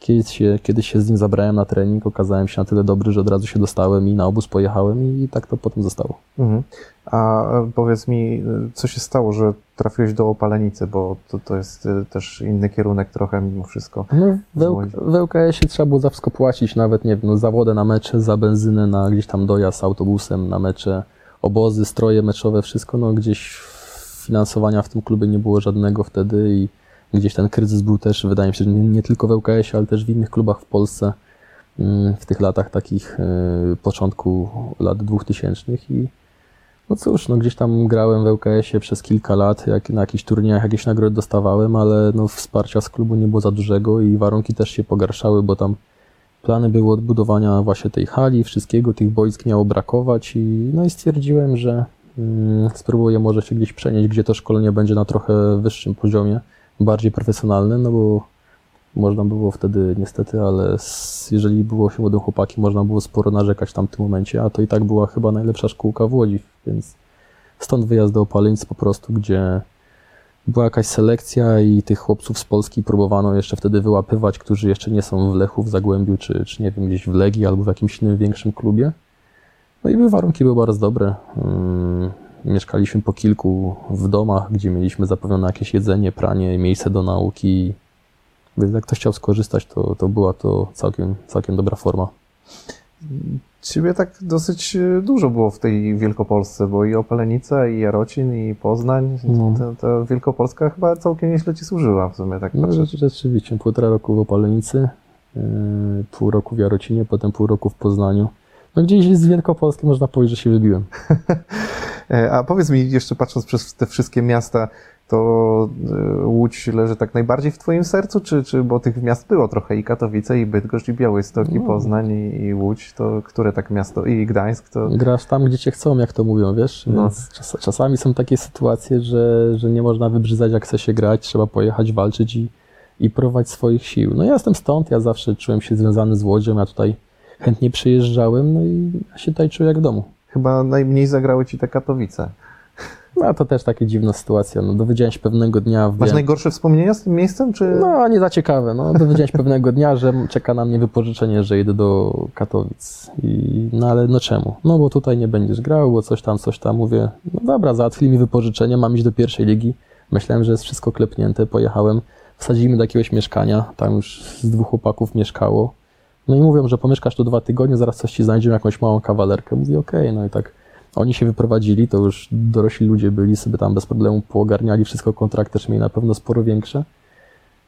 Kiedyś się, kiedyś się z nim zabrałem na trening, okazałem się na tyle dobry, że od razu się dostałem i na obóz pojechałem i tak to potem zostało. Mhm. A e, powiedz mi, e, co się stało, że trafiłeś do Opalenicy, bo to, to jest e, też inny kierunek trochę mimo wszystko. No, w, Z L- Łodzi. w LKS-ie trzeba było za wszystko płacić, nawet nie wiem, no, za wodę na mecze, za benzynę, na gdzieś tam dojazd autobusem na mecze, obozy, stroje meczowe, wszystko, no gdzieś finansowania w tym klubie nie było żadnego wtedy i gdzieś ten kryzys był też, wydaje mi się, nie, nie tylko w LKS-ie, ale też w innych klubach w Polsce mm, w tych latach takich y, początku lat 2000 i no cóż, no gdzieś tam grałem w LKS-ie przez kilka lat, jak na jakichś turniejach jakieś nagrody dostawałem, ale no wsparcia z klubu nie było za dużego i warunki też się pogarszały, bo tam plany były odbudowania właśnie tej hali, wszystkiego, tych boisk miało brakować i no i stwierdziłem, że mm, spróbuję może się gdzieś przenieść, gdzie to szkolenie będzie na trochę wyższym poziomie, bardziej profesjonalnym, no bo można było wtedy niestety, ale s- jeżeli było się młodym chłopakiem, można było sporo narzekać w tamtym momencie, a to i tak była chyba najlepsza szkółka w Łodzi, więc stąd wyjazd do Opalenic po prostu, gdzie była jakaś selekcja i tych chłopców z Polski próbowano jeszcze wtedy wyłapywać, którzy jeszcze nie są w Lechu, w Zagłębiu, czy, czy nie wiem, gdzieś w Legii albo w jakimś innym większym klubie. No i były warunki były bardzo dobre. Mieszkaliśmy po kilku w domach, gdzie mieliśmy zapewnione jakieś jedzenie, pranie, miejsce do nauki. Więc jak ktoś chciał skorzystać, to, to była to całkiem, całkiem dobra forma. Ciebie tak dosyć e, dużo było w tej Wielkopolsce, bo i Opalenica, i Jarocin, i Poznań. No. Ta, ta Wielkopolska chyba całkiem nieźle ci służyła w sumie, tak No, rzeczywiście, półtora roku w Opalenicy, yy, pół roku w Jarocinie, potem pół roku w Poznaniu. No gdzieś z Wielkopolski można powiedzieć, że się wybiłem. E, A powiedz mi, jeszcze patrząc przez te wszystkie miasta, to e, Łódź leży tak najbardziej w twoim sercu, czy, czy bo tych miast było trochę i Katowice, i Bydgoszcz, i Białystok, i No. Poznań, i, i Łódź, to które tak miasto, i Gdańsk, to... Grasz tam, gdzie cię chcą, jak to mówią, wiesz? No. Czas, czasami są takie sytuacje, że, że nie można wybrzydzać, jak chce się grać, trzeba pojechać, walczyć i, i próbować swoich sił. No ja jestem stąd, ja zawsze czułem się związany z Łodzią, ja tutaj chętnie przyjeżdżałem, no i ja się tutaj czuję jak w domu. Chyba najmniej zagrały ci te Katowice. No to też taka dziwna sytuacja. No, dowiedziałem się pewnego dnia w Masz najgorsze wspomnienia z tym miejscem, czy... No, nie za ciekawe. No, dowiedziałem się pewnego dnia, że czeka na mnie wypożyczenie, że jedę do Katowic. I, no ale no czemu? No bo tutaj nie będziesz grał, bo coś tam, coś tam. Mówię, no dobra, załatwili mi wypożyczenie, mam iść do pierwszej ligi. Myślałem, że jest wszystko klepnięte. Pojechałem, wsadzili mnie do jakiegoś mieszkania, tam już z dwóch chłopaków mieszkało. No i mówią, że pomieszkasz tu dwa tygodnie, zaraz coś ci znajdziemy, jakąś małą kawalerkę. Mówię, okej, no i tak oni się wyprowadzili, to już dorośli ludzie byli, sobie tam bez problemu poogarniali wszystko, kontrakty też mieli na pewno sporo większe.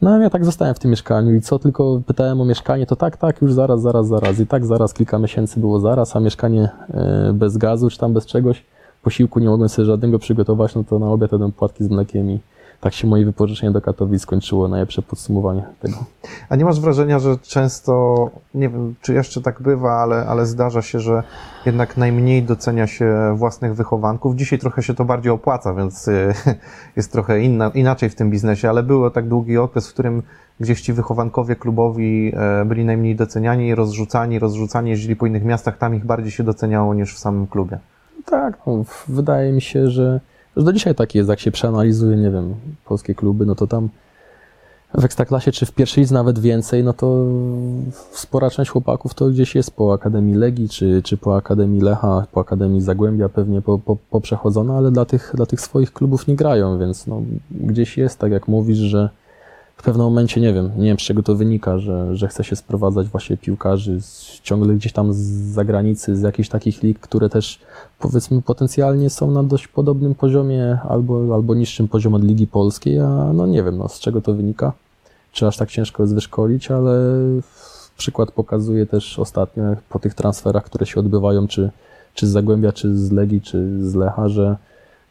No a ja tak zostałem w tym mieszkaniu i co tylko pytałem o mieszkanie, to tak, tak, już zaraz, zaraz, zaraz. I tak zaraz, kilka miesięcy było zaraz, a mieszkanie e, bez gazu czy tam bez czegoś, posiłku nie mogłem sobie żadnego przygotować, no to na obiad jadłem płatki z mlekiem i tak się moje wypożyczenie do Katowic skończyło, najlepsze podsumowanie tego. A nie masz wrażenia, że często, nie wiem, czy jeszcze tak bywa, ale, ale zdarza się, że jednak najmniej docenia się własnych wychowanków. Dzisiaj trochę się to bardziej opłaca, więc y, jest trochę inna, inaczej w tym biznesie, ale było tak długi okres, w którym gdzieś ci wychowankowie klubowi e, byli najmniej doceniani, rozrzucani, rozrzucani, jeździli po innych miastach, tam ich bardziej się doceniało niż w samym klubie. Tak, no, wydaje mi się, że, że do dzisiaj tak jest, jak się przeanalizuje, nie wiem, polskie kluby, no to tam w Ekstraklasie czy w pierwszej lidze nawet więcej, no to spora część chłopaków to gdzieś jest po Akademii Legii, czy, czy po Akademii Lecha, po Akademii Zagłębia pewnie po, po, ale dla tych, dla tych swoich klubów nie grają, więc no, gdzieś jest, tak jak mówisz, że w pewnym momencie, nie wiem, nie wiem z czego to wynika, że, że chce się sprowadzać właśnie piłkarzy z, ciągle gdzieś tam z zagranicy, z jakichś takich lig, które też powiedzmy potencjalnie są na dość podobnym poziomie albo, albo niższym poziomie od Ligi Polskiej, a no nie wiem, no, z czego to wynika. Czy aż tak ciężko jest wyszkolić, ale przykład pokazuje też ostatnio po tych transferach, które się odbywają, czy, czy z Zagłębia, czy z Legii, czy z Lecha, że,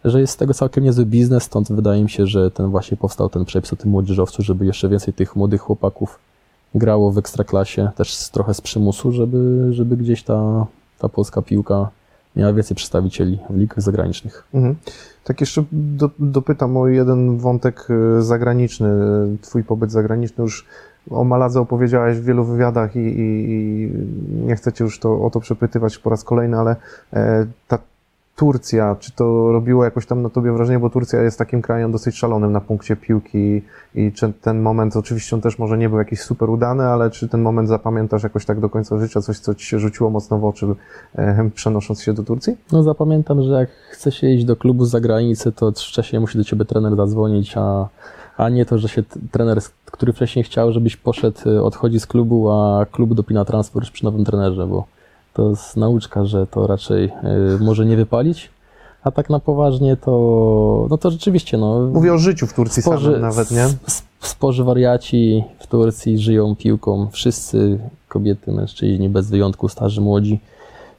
że jest z tego całkiem niezły biznes, stąd wydaje mi się, że ten właśnie powstał ten przepis o tym młodzieżowcu, żeby jeszcze więcej tych młodych chłopaków grało w ekstraklasie, też z, trochę z przymusu, żeby, żeby gdzieś ta, ta polska piłka miała więcej przedstawicieli w ligach zagranicznych. Mhm. Tak jeszcze do, dopytam o jeden wątek y, zagraniczny, twój pobyt zagraniczny już o Maladze opowiedziałeś w wielu wywiadach i, i, i nie chcę cię już to, o to przepytywać po raz kolejny, ale e, ta Turcja, czy to robiło jakoś tam na tobie wrażenie, bo Turcja jest takim krajem dosyć szalonym na punkcie piłki i czy ten moment, oczywiście on też może nie był jakiś super udany, ale czy ten moment zapamiętasz jakoś tak do końca życia, coś, co ci się rzuciło mocno w oczy, e, przenosząc się do Turcji? No zapamiętam, że jak chce się iść do klubu z zagranicy, to wcześniej musi do ciebie trener zadzwonić, a, a nie to, że się trener, który wcześniej chciał, żebyś poszedł, y, odchodzi z klubu, a klub dopina transfer już przy nowym trenerze, bo to jest nauczka, że to raczej y, może nie wypalić. A tak na poważnie to, no to rzeczywiście, no. Mówię o życiu w Turcji samym nawet, nie? Sporzy wariaci w Turcji żyją piłką. Wszyscy, kobiety, mężczyźni, bez wyjątku, starzy, młodzi.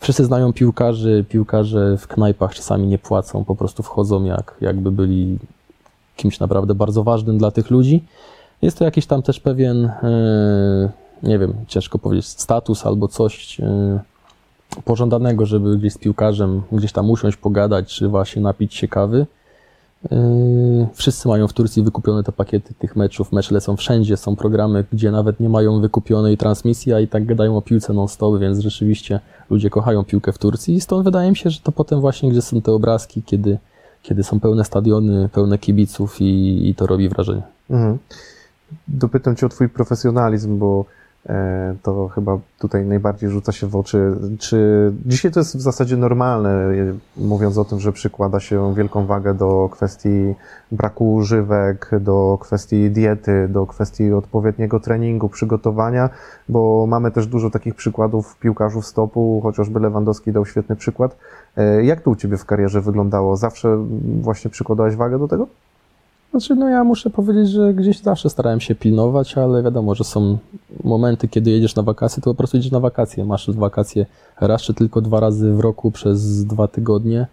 Wszyscy znają piłkarzy. Piłkarze w knajpach czasami nie płacą, po prostu wchodzą jak, jakby byli kimś naprawdę bardzo ważnym dla tych ludzi. Jest to jakiś tam też pewien, e, nie wiem, ciężko powiedzieć, status albo coś e, pożądanego, żeby gdzieś z piłkarzem gdzieś tam usiąść, pogadać, czy właśnie napić się kawy. Yy, Wszyscy mają w Turcji wykupione te pakiety tych meczów. Mecze lecą wszędzie. Są programy, gdzie nawet nie mają wykupionej transmisji, a i tak gadają o piłce non-stop, więc rzeczywiście ludzie kochają piłkę w Turcji. I stąd wydaje mi się, że to potem właśnie, gdzie są te obrazki, kiedy, kiedy są pełne stadiony, pełne kibiców i, i to robi wrażenie. Mhm. Dopytam Cię o Twój profesjonalizm, bo to chyba tutaj najbardziej rzuca się w oczy. Czy dzisiaj to jest w zasadzie normalne, e, mówiąc o tym, że przykłada się wielką wagę do kwestii braku używek, do kwestii diety, do kwestii odpowiedniego treningu, przygotowania, bo mamy też dużo takich przykładów piłkarzów stopu, chociażby Lewandowski dał świetny przykład. E, Jak to u Ciebie w karierze wyglądało? Zawsze właśnie przykładałeś wagę do tego? Znaczy, no ja muszę powiedzieć, że gdzieś zawsze starałem się pilnować, ale wiadomo, że są momenty, kiedy jedziesz na wakacje, to po prostu jedziesz na wakacje. Masz wakacje raz czy tylko dwa razy w roku przez dwa tygodnie.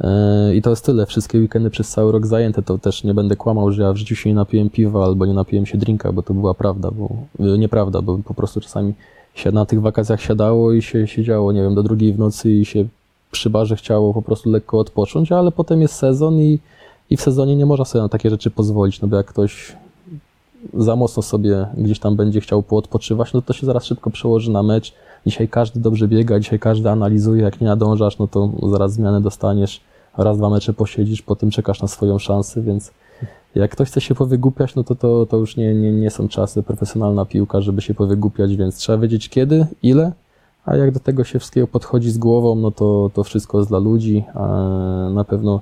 Yy, I to jest tyle. Wszystkie weekendy przez cały rok zajęte. To też nie będę kłamał, że ja w życiu się nie napiłem piwa albo nie napiłem się drinka, bo to była prawda, bo yy, nieprawda, bo po prostu czasami się na tych wakacjach siadało i się siedziało, nie wiem, do drugiej w nocy i się przy barze chciało po prostu lekko odpocząć, ale potem jest sezon i i w sezonie nie można sobie na takie rzeczy pozwolić, no bo jak ktoś za mocno sobie gdzieś tam będzie chciał poodpoczywać, no to się zaraz szybko przełoży na mecz. Dzisiaj każdy dobrze biega, dzisiaj każdy analizuje, jak nie nadążasz, no to zaraz zmianę dostaniesz, raz, dwa mecze posiedzisz, potem czekasz na swoją szansę, więc jak ktoś chce się powygłupiać, no to to, to już nie, nie, nie są czasy. Profesjonalna piłka, żeby się powygłupiać, więc trzeba wiedzieć kiedy, ile, a jak do tego się wszystkiego podchodzi z głową, no to, to wszystko jest dla ludzi, a na pewno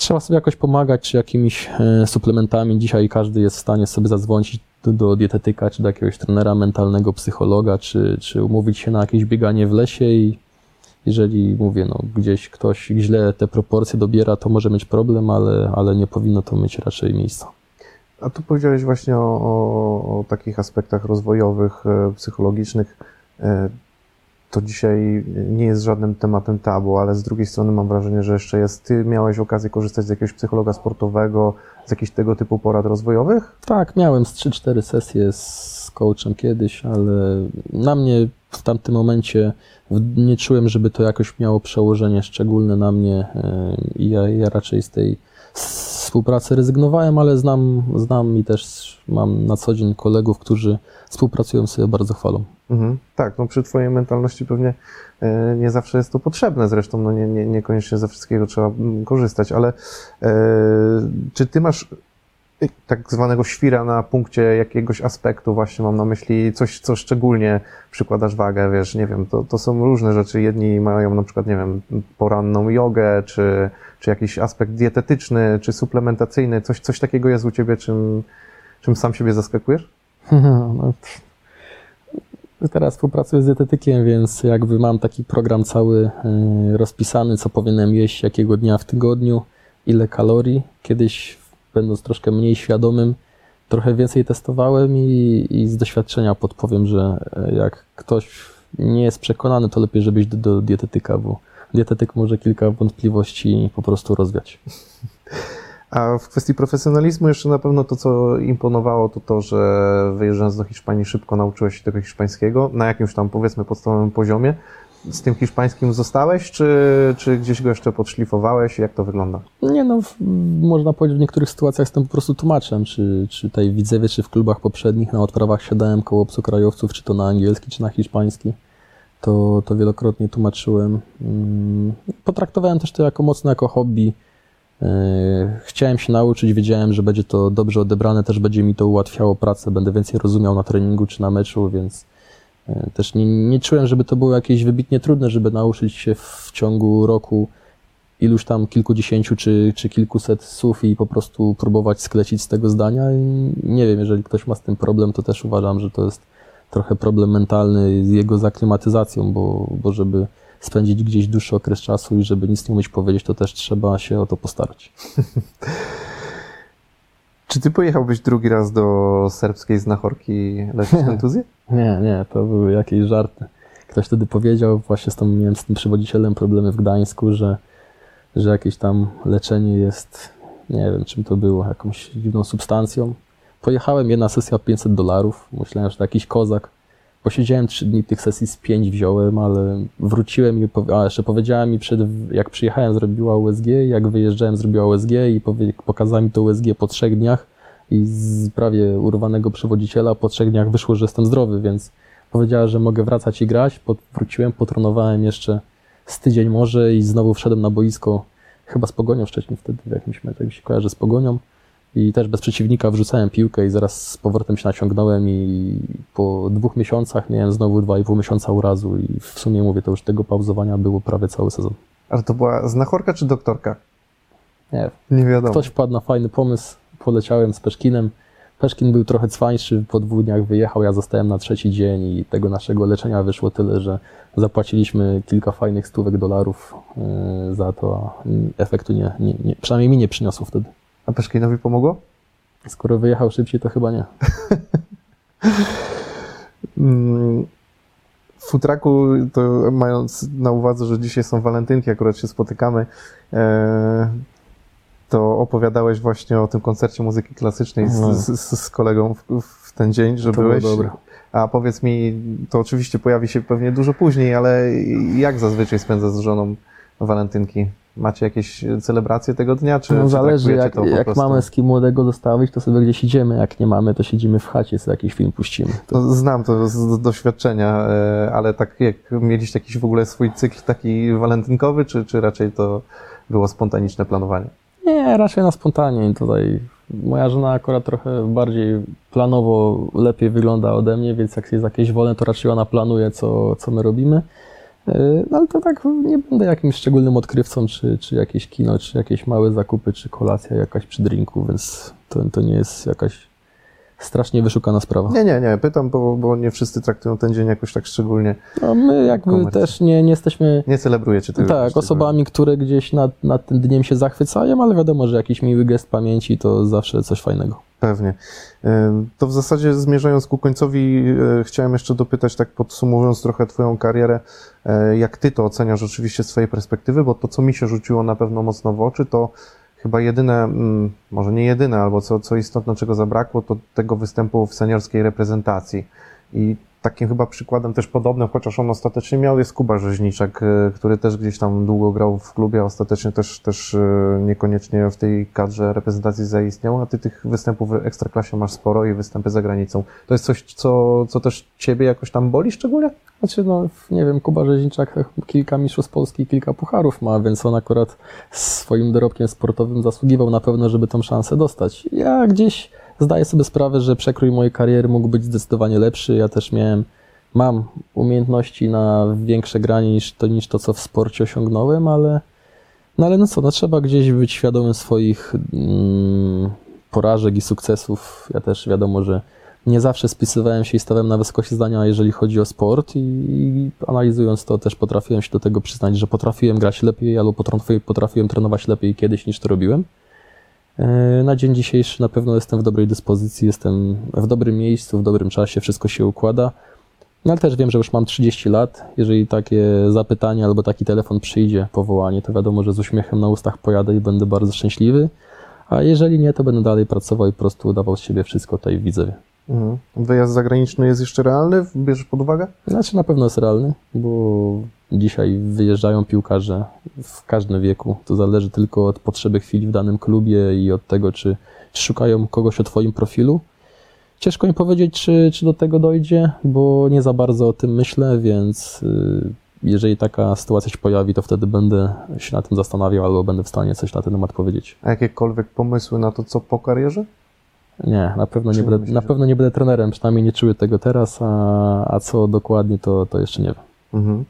Trzeba sobie jakoś pomagać, czy jakimiś e, suplementami. Dzisiaj każdy jest w stanie sobie zadzwonić do, do dietetyka, czy do jakiegoś trenera mentalnego, psychologa, czy, czy umówić się na jakieś bieganie w lesie i jeżeli, mówię, no, gdzieś ktoś źle te proporcje dobiera, to może mieć problem, ale, ale nie powinno to mieć raczej miejsca. A tu powiedziałeś właśnie o, o, o takich aspektach rozwojowych, e, psychologicznych. To dzisiaj nie jest żadnym tematem tabu, ale z drugiej strony mam wrażenie, że jeszcze jest. Ty miałeś okazję korzystać z jakiegoś psychologa sportowego, z jakichś tego typu porad rozwojowych? Tak, miałem z 3-4 sesje z coachem kiedyś, ale na mnie w tamtym momencie nie czułem, żeby to jakoś miało przełożenie szczególne na mnie e, ja, ja raczej z tej s- współpracy rezygnowałem, ale znam, znam i też mam na co dzień kolegów, którzy współpracują sobie bardzo chwalą. Mhm. Tak, no przy Twojej mentalności pewnie e, nie zawsze jest to potrzebne, zresztą no nie, nie, niekoniecznie ze wszystkiego trzeba mm, korzystać, ale e, czy Ty masz tak zwanego świra na punkcie jakiegoś aspektu, właśnie mam na myśli coś, co szczególnie przykładasz wagę, wiesz, nie wiem, to, to są różne rzeczy, jedni mają na przykład, nie wiem, poranną jogę, czy, czy jakiś aspekt dietetyczny, czy suplementacyjny, coś, coś takiego jest u Ciebie, czym, czym sam siebie zaskakujesz? No. Teraz współpracuję z dietetykiem, więc jakby mam taki program cały y, rozpisany, co powinienem jeść, jakiego dnia w tygodniu, ile kalorii. Kiedyś, będąc troszkę mniej świadomym, trochę więcej testowałem i, i z doświadczenia podpowiem, że e, jak ktoś nie jest przekonany, to lepiej, żebyś do, do dietetyka, bo dietetyk może kilka wątpliwości po prostu rozwiać. A w kwestii profesjonalizmu jeszcze na pewno to, co imponowało, to to, że wyjeżdżając do Hiszpanii szybko nauczyłeś się tego hiszpańskiego na jakimś tam powiedzmy podstawowym poziomie. Z tym hiszpańskim zostałeś, czy, czy gdzieś go jeszcze podszlifowałeś? Jak to wygląda? Nie no, w, można powiedzieć, w niektórych sytuacjach jestem po prostu tłumaczem, czy, czy tutaj w Widzewie, czy w klubach poprzednich na odprawach siadałem koło obcokrajowców, czy to na angielski, czy na hiszpański. to, to wielokrotnie tłumaczyłem. Mm, Potraktowałem też to jako mocno jako hobby. E, Chciałem się nauczyć, wiedziałem, że będzie to dobrze odebrane, też będzie mi to ułatwiało pracę, będę więcej rozumiał na treningu czy na meczu, więc też nie, nie czułem, żeby to było jakieś wybitnie trudne, żeby nauczyć się w ciągu roku iluś tam kilkudziesięciu czy, czy kilkuset słów i po prostu próbować sklecić z tego zdania. I nie wiem, jeżeli ktoś ma z tym problem, to też uważam, że to jest trochę problem mentalny z jego zaklimatyzacją, bo, bo żeby spędzić gdzieś dłuższy okres czasu i żeby nic nie umieć powiedzieć, to też trzeba się o to postarać. Czy ty pojechałbyś drugi raz do serbskiej znachorki leczyć kontuzję? Nie, nie, to były jakieś żarty. Ktoś wtedy powiedział, właśnie z tą, miałem z tym przewodzicielem problemy w Gdańsku, że, że jakieś tam leczenie jest, nie wiem czym to było, jakąś dziwną substancją. Pojechałem, jedna sesja 500 dolarów, myślałem, że to jakiś kozak. Posiedziałem trzy dni, tych sesji z pięć wziąłem, ale wróciłem i, a jeszcze powiedziała mi przed, jak przyjechałem zrobiła USG, jak wyjeżdżałem zrobiła USG i powie, pokazała mi to USG po trzech dniach i z prawie urwanego przewodziciela po trzech dniach wyszło, że jestem zdrowy, więc powiedziała, że mogę wracać i grać. Po, wróciłem, potrenowałem jeszcze z tydzień może i znowu wszedłem na boisko, chyba z Pogonią wcześniej wtedy w jakimś meczu, jak się kojarzy z Pogonią. I też bez przeciwnika wrzucałem piłkę i zaraz z powrotem się naciągnąłem i po dwóch miesiącach miałem znowu dwa i pół miesiąca urazu i w sumie mówię, to już tego pauzowania było prawie cały sezon. Ale to była znachorka czy doktorka? Nie, Nie wiadomo. Ktoś wpadł na fajny pomysł, poleciałem z Peszkinem. Peszkin był trochę cwańszy, po dwóch dniach wyjechał, ja zostałem na trzeci dzień i tego naszego leczenia wyszło tyle, że zapłaciliśmy kilka fajnych stówek dolarów yy, za to, a efektu nie, nie, nie, przynajmniej mi nie przyniosło wtedy. A Peszkinowi pomogło? Skoro wyjechał szybciej, to chyba nie. Mm, W futraku, to mając na uwadze, że dzisiaj są walentynki, akurat się spotykamy, e, to opowiadałeś właśnie o tym koncercie muzyki klasycznej z, No. z, z, z kolegą w, w ten dzień, że To byłeś. dobre. A powiedz mi, to oczywiście pojawi się pewnie dużo później, ale jak zazwyczaj spędzasz z żoną walentynki? Macie jakieś celebracje tego dnia, czy, No, czy zależy, traktujecie jak, jak mamy z kim młodego zostawić, to sobie gdzieś idziemy, jak nie mamy, to siedzimy w chacie, sobie jakiś film puścimy. To No, znam to z z doświadczenia, e, ale tak jak mieliście jakiś w ogóle swój cykl taki walentynkowy, czy, czy raczej to było spontaniczne planowanie? Nie, raczej na spontanie. Tutaj moja żona akurat trochę bardziej planowo lepiej wygląda ode mnie, więc jak jest jakieś wolne, to raczej ona planuje, co, co my robimy. Yy, No ale to tak nie będę jakimś szczególnym odkrywcą, czy, czy jakieś kino, czy jakieś małe zakupy, czy kolacja jakaś przy drinku, więc to, to nie jest jakaś strasznie wyszukana sprawa. Nie, nie, nie, pytam, bo, bo nie wszyscy traktują ten dzień jakoś tak szczególnie. No, my jakby Komercja. też nie, nie jesteśmy Nie celebrujecie tego. tak, właściwie. osobami, które gdzieś nad, nad tym dniem się zachwycają, ale wiadomo, że jakiś miły gest pamięci to zawsze coś fajnego. Pewnie. To w zasadzie zmierzając ku końcowi, e, chciałem jeszcze dopytać, tak podsumowując trochę Twoją karierę, e, jak Ty to oceniasz oczywiście z swojej perspektywy, bo to, co mi się rzuciło na pewno mocno w oczy, to chyba jedyne, mm, może nie jedyne, albo co, co istotne, czego zabrakło, to tego występu w seniorskiej reprezentacji. I takim chyba przykładem też podobnym, chociaż on ostatecznie miał, jest Kuba Rzeźniczek, e, który też gdzieś tam długo grał w klubie, a ostatecznie też, też e, niekoniecznie w tej kadrze reprezentacji zaistniał, a ty tych występów w Ekstraklasie masz sporo i występy za granicą. To jest coś, co, co też ciebie jakoś tam boli szczególnie? Znaczy, no, nie wiem, Kuba Rzeźniczak kilka mistrzostw Polski, kilka pucharów ma, więc on akurat swoim dorobkiem sportowym zasługiwał na pewno, żeby tą szansę dostać. Ja gdzieś zdaję sobie sprawę, że przekrój mojej kariery mógł być zdecydowanie lepszy. Ja też miałem, mam umiejętności na większe granie niż to, niż to co w sporcie osiągnąłem, ale no ale no co, no trzeba gdzieś być świadomym swoich mm, porażek i sukcesów. Ja też wiadomo, że nie zawsze spisywałem się i stawałem na wysokości zdania, jeżeli chodzi o sport i, i analizując to też potrafiłem się do tego przyznać, że potrafiłem grać lepiej albo potrafiłem, potrafiłem trenować lepiej kiedyś niż to robiłem. E, Na dzień dzisiejszy na pewno jestem w dobrej dyspozycji, jestem w dobrym miejscu, w dobrym czasie, wszystko się układa. No ale też wiem, że już mam 30 lat. Jeżeli takie zapytanie albo taki telefon przyjdzie, powołanie, to wiadomo, że z uśmiechem na ustach pojadę i będę bardzo szczęśliwy. A jeżeli nie, to będę dalej pracował i po prostu udawał z siebie wszystko tutaj w Widzewie. Mhm. Wyjazd zagraniczny jest jeszcze realny? Bierzesz pod uwagę? Znaczy na pewno jest realny, bo dzisiaj wyjeżdżają piłkarze w każdym wieku. To zależy tylko od potrzeby chwili w danym klubie i od tego, czy, czy szukają kogoś o Twoim profilu, Ciężko mi powiedzieć, czy, czy do tego dojdzie, bo nie za bardzo o tym myślę, więc y, jeżeli taka sytuacja się pojawi, to wtedy będę się na tym zastanawiał albo będę w stanie coś na ten temat powiedzieć. A jakiekolwiek pomysły na to, co po karierze? Nie, na pewno nie, będę, na pewno nie będę trenerem, przynajmniej nie czuję tego teraz, a, a co dokładnie, to, to jeszcze nie wiem. Mhm.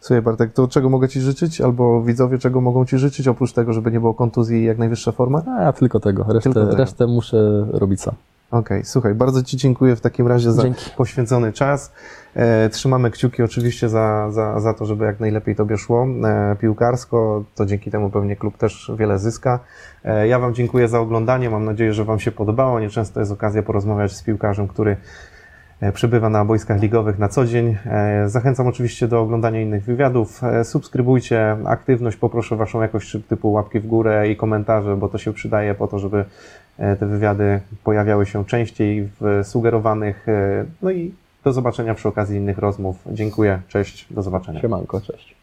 Słuchaj Bartek, to czego mogę Ci życzyć? Albo widzowie czego mogą Ci życzyć, oprócz tego, żeby nie było kontuzji i jak najwyższa forma? A ja tylko tego, resztę, Tylko tego. resztę muszę robić sam. Okej, słuchaj, bardzo Ci dziękuję w takim razie za Dzięki. poświęcony czas. E, trzymamy kciuki oczywiście za, za, za to, żeby jak najlepiej Tobie szło e, piłkarsko, to dzięki temu pewnie klub też wiele zyska. E, ja Wam dziękuję za oglądanie, mam nadzieję, że Wam się podobało. Nieczęsto jest okazja porozmawiać z piłkarzem, który przybywa na boiskach ligowych na co dzień. Zachęcam oczywiście do oglądania innych wywiadów. Subskrybujcie aktywność, poproszę Waszą jakość typu łapki w górę i komentarze, bo to się przydaje po to, żeby te wywiady pojawiały się częściej w sugerowanych. No i do zobaczenia przy okazji innych rozmów. Dziękuję, cześć, do zobaczenia. Siemanko, cześć.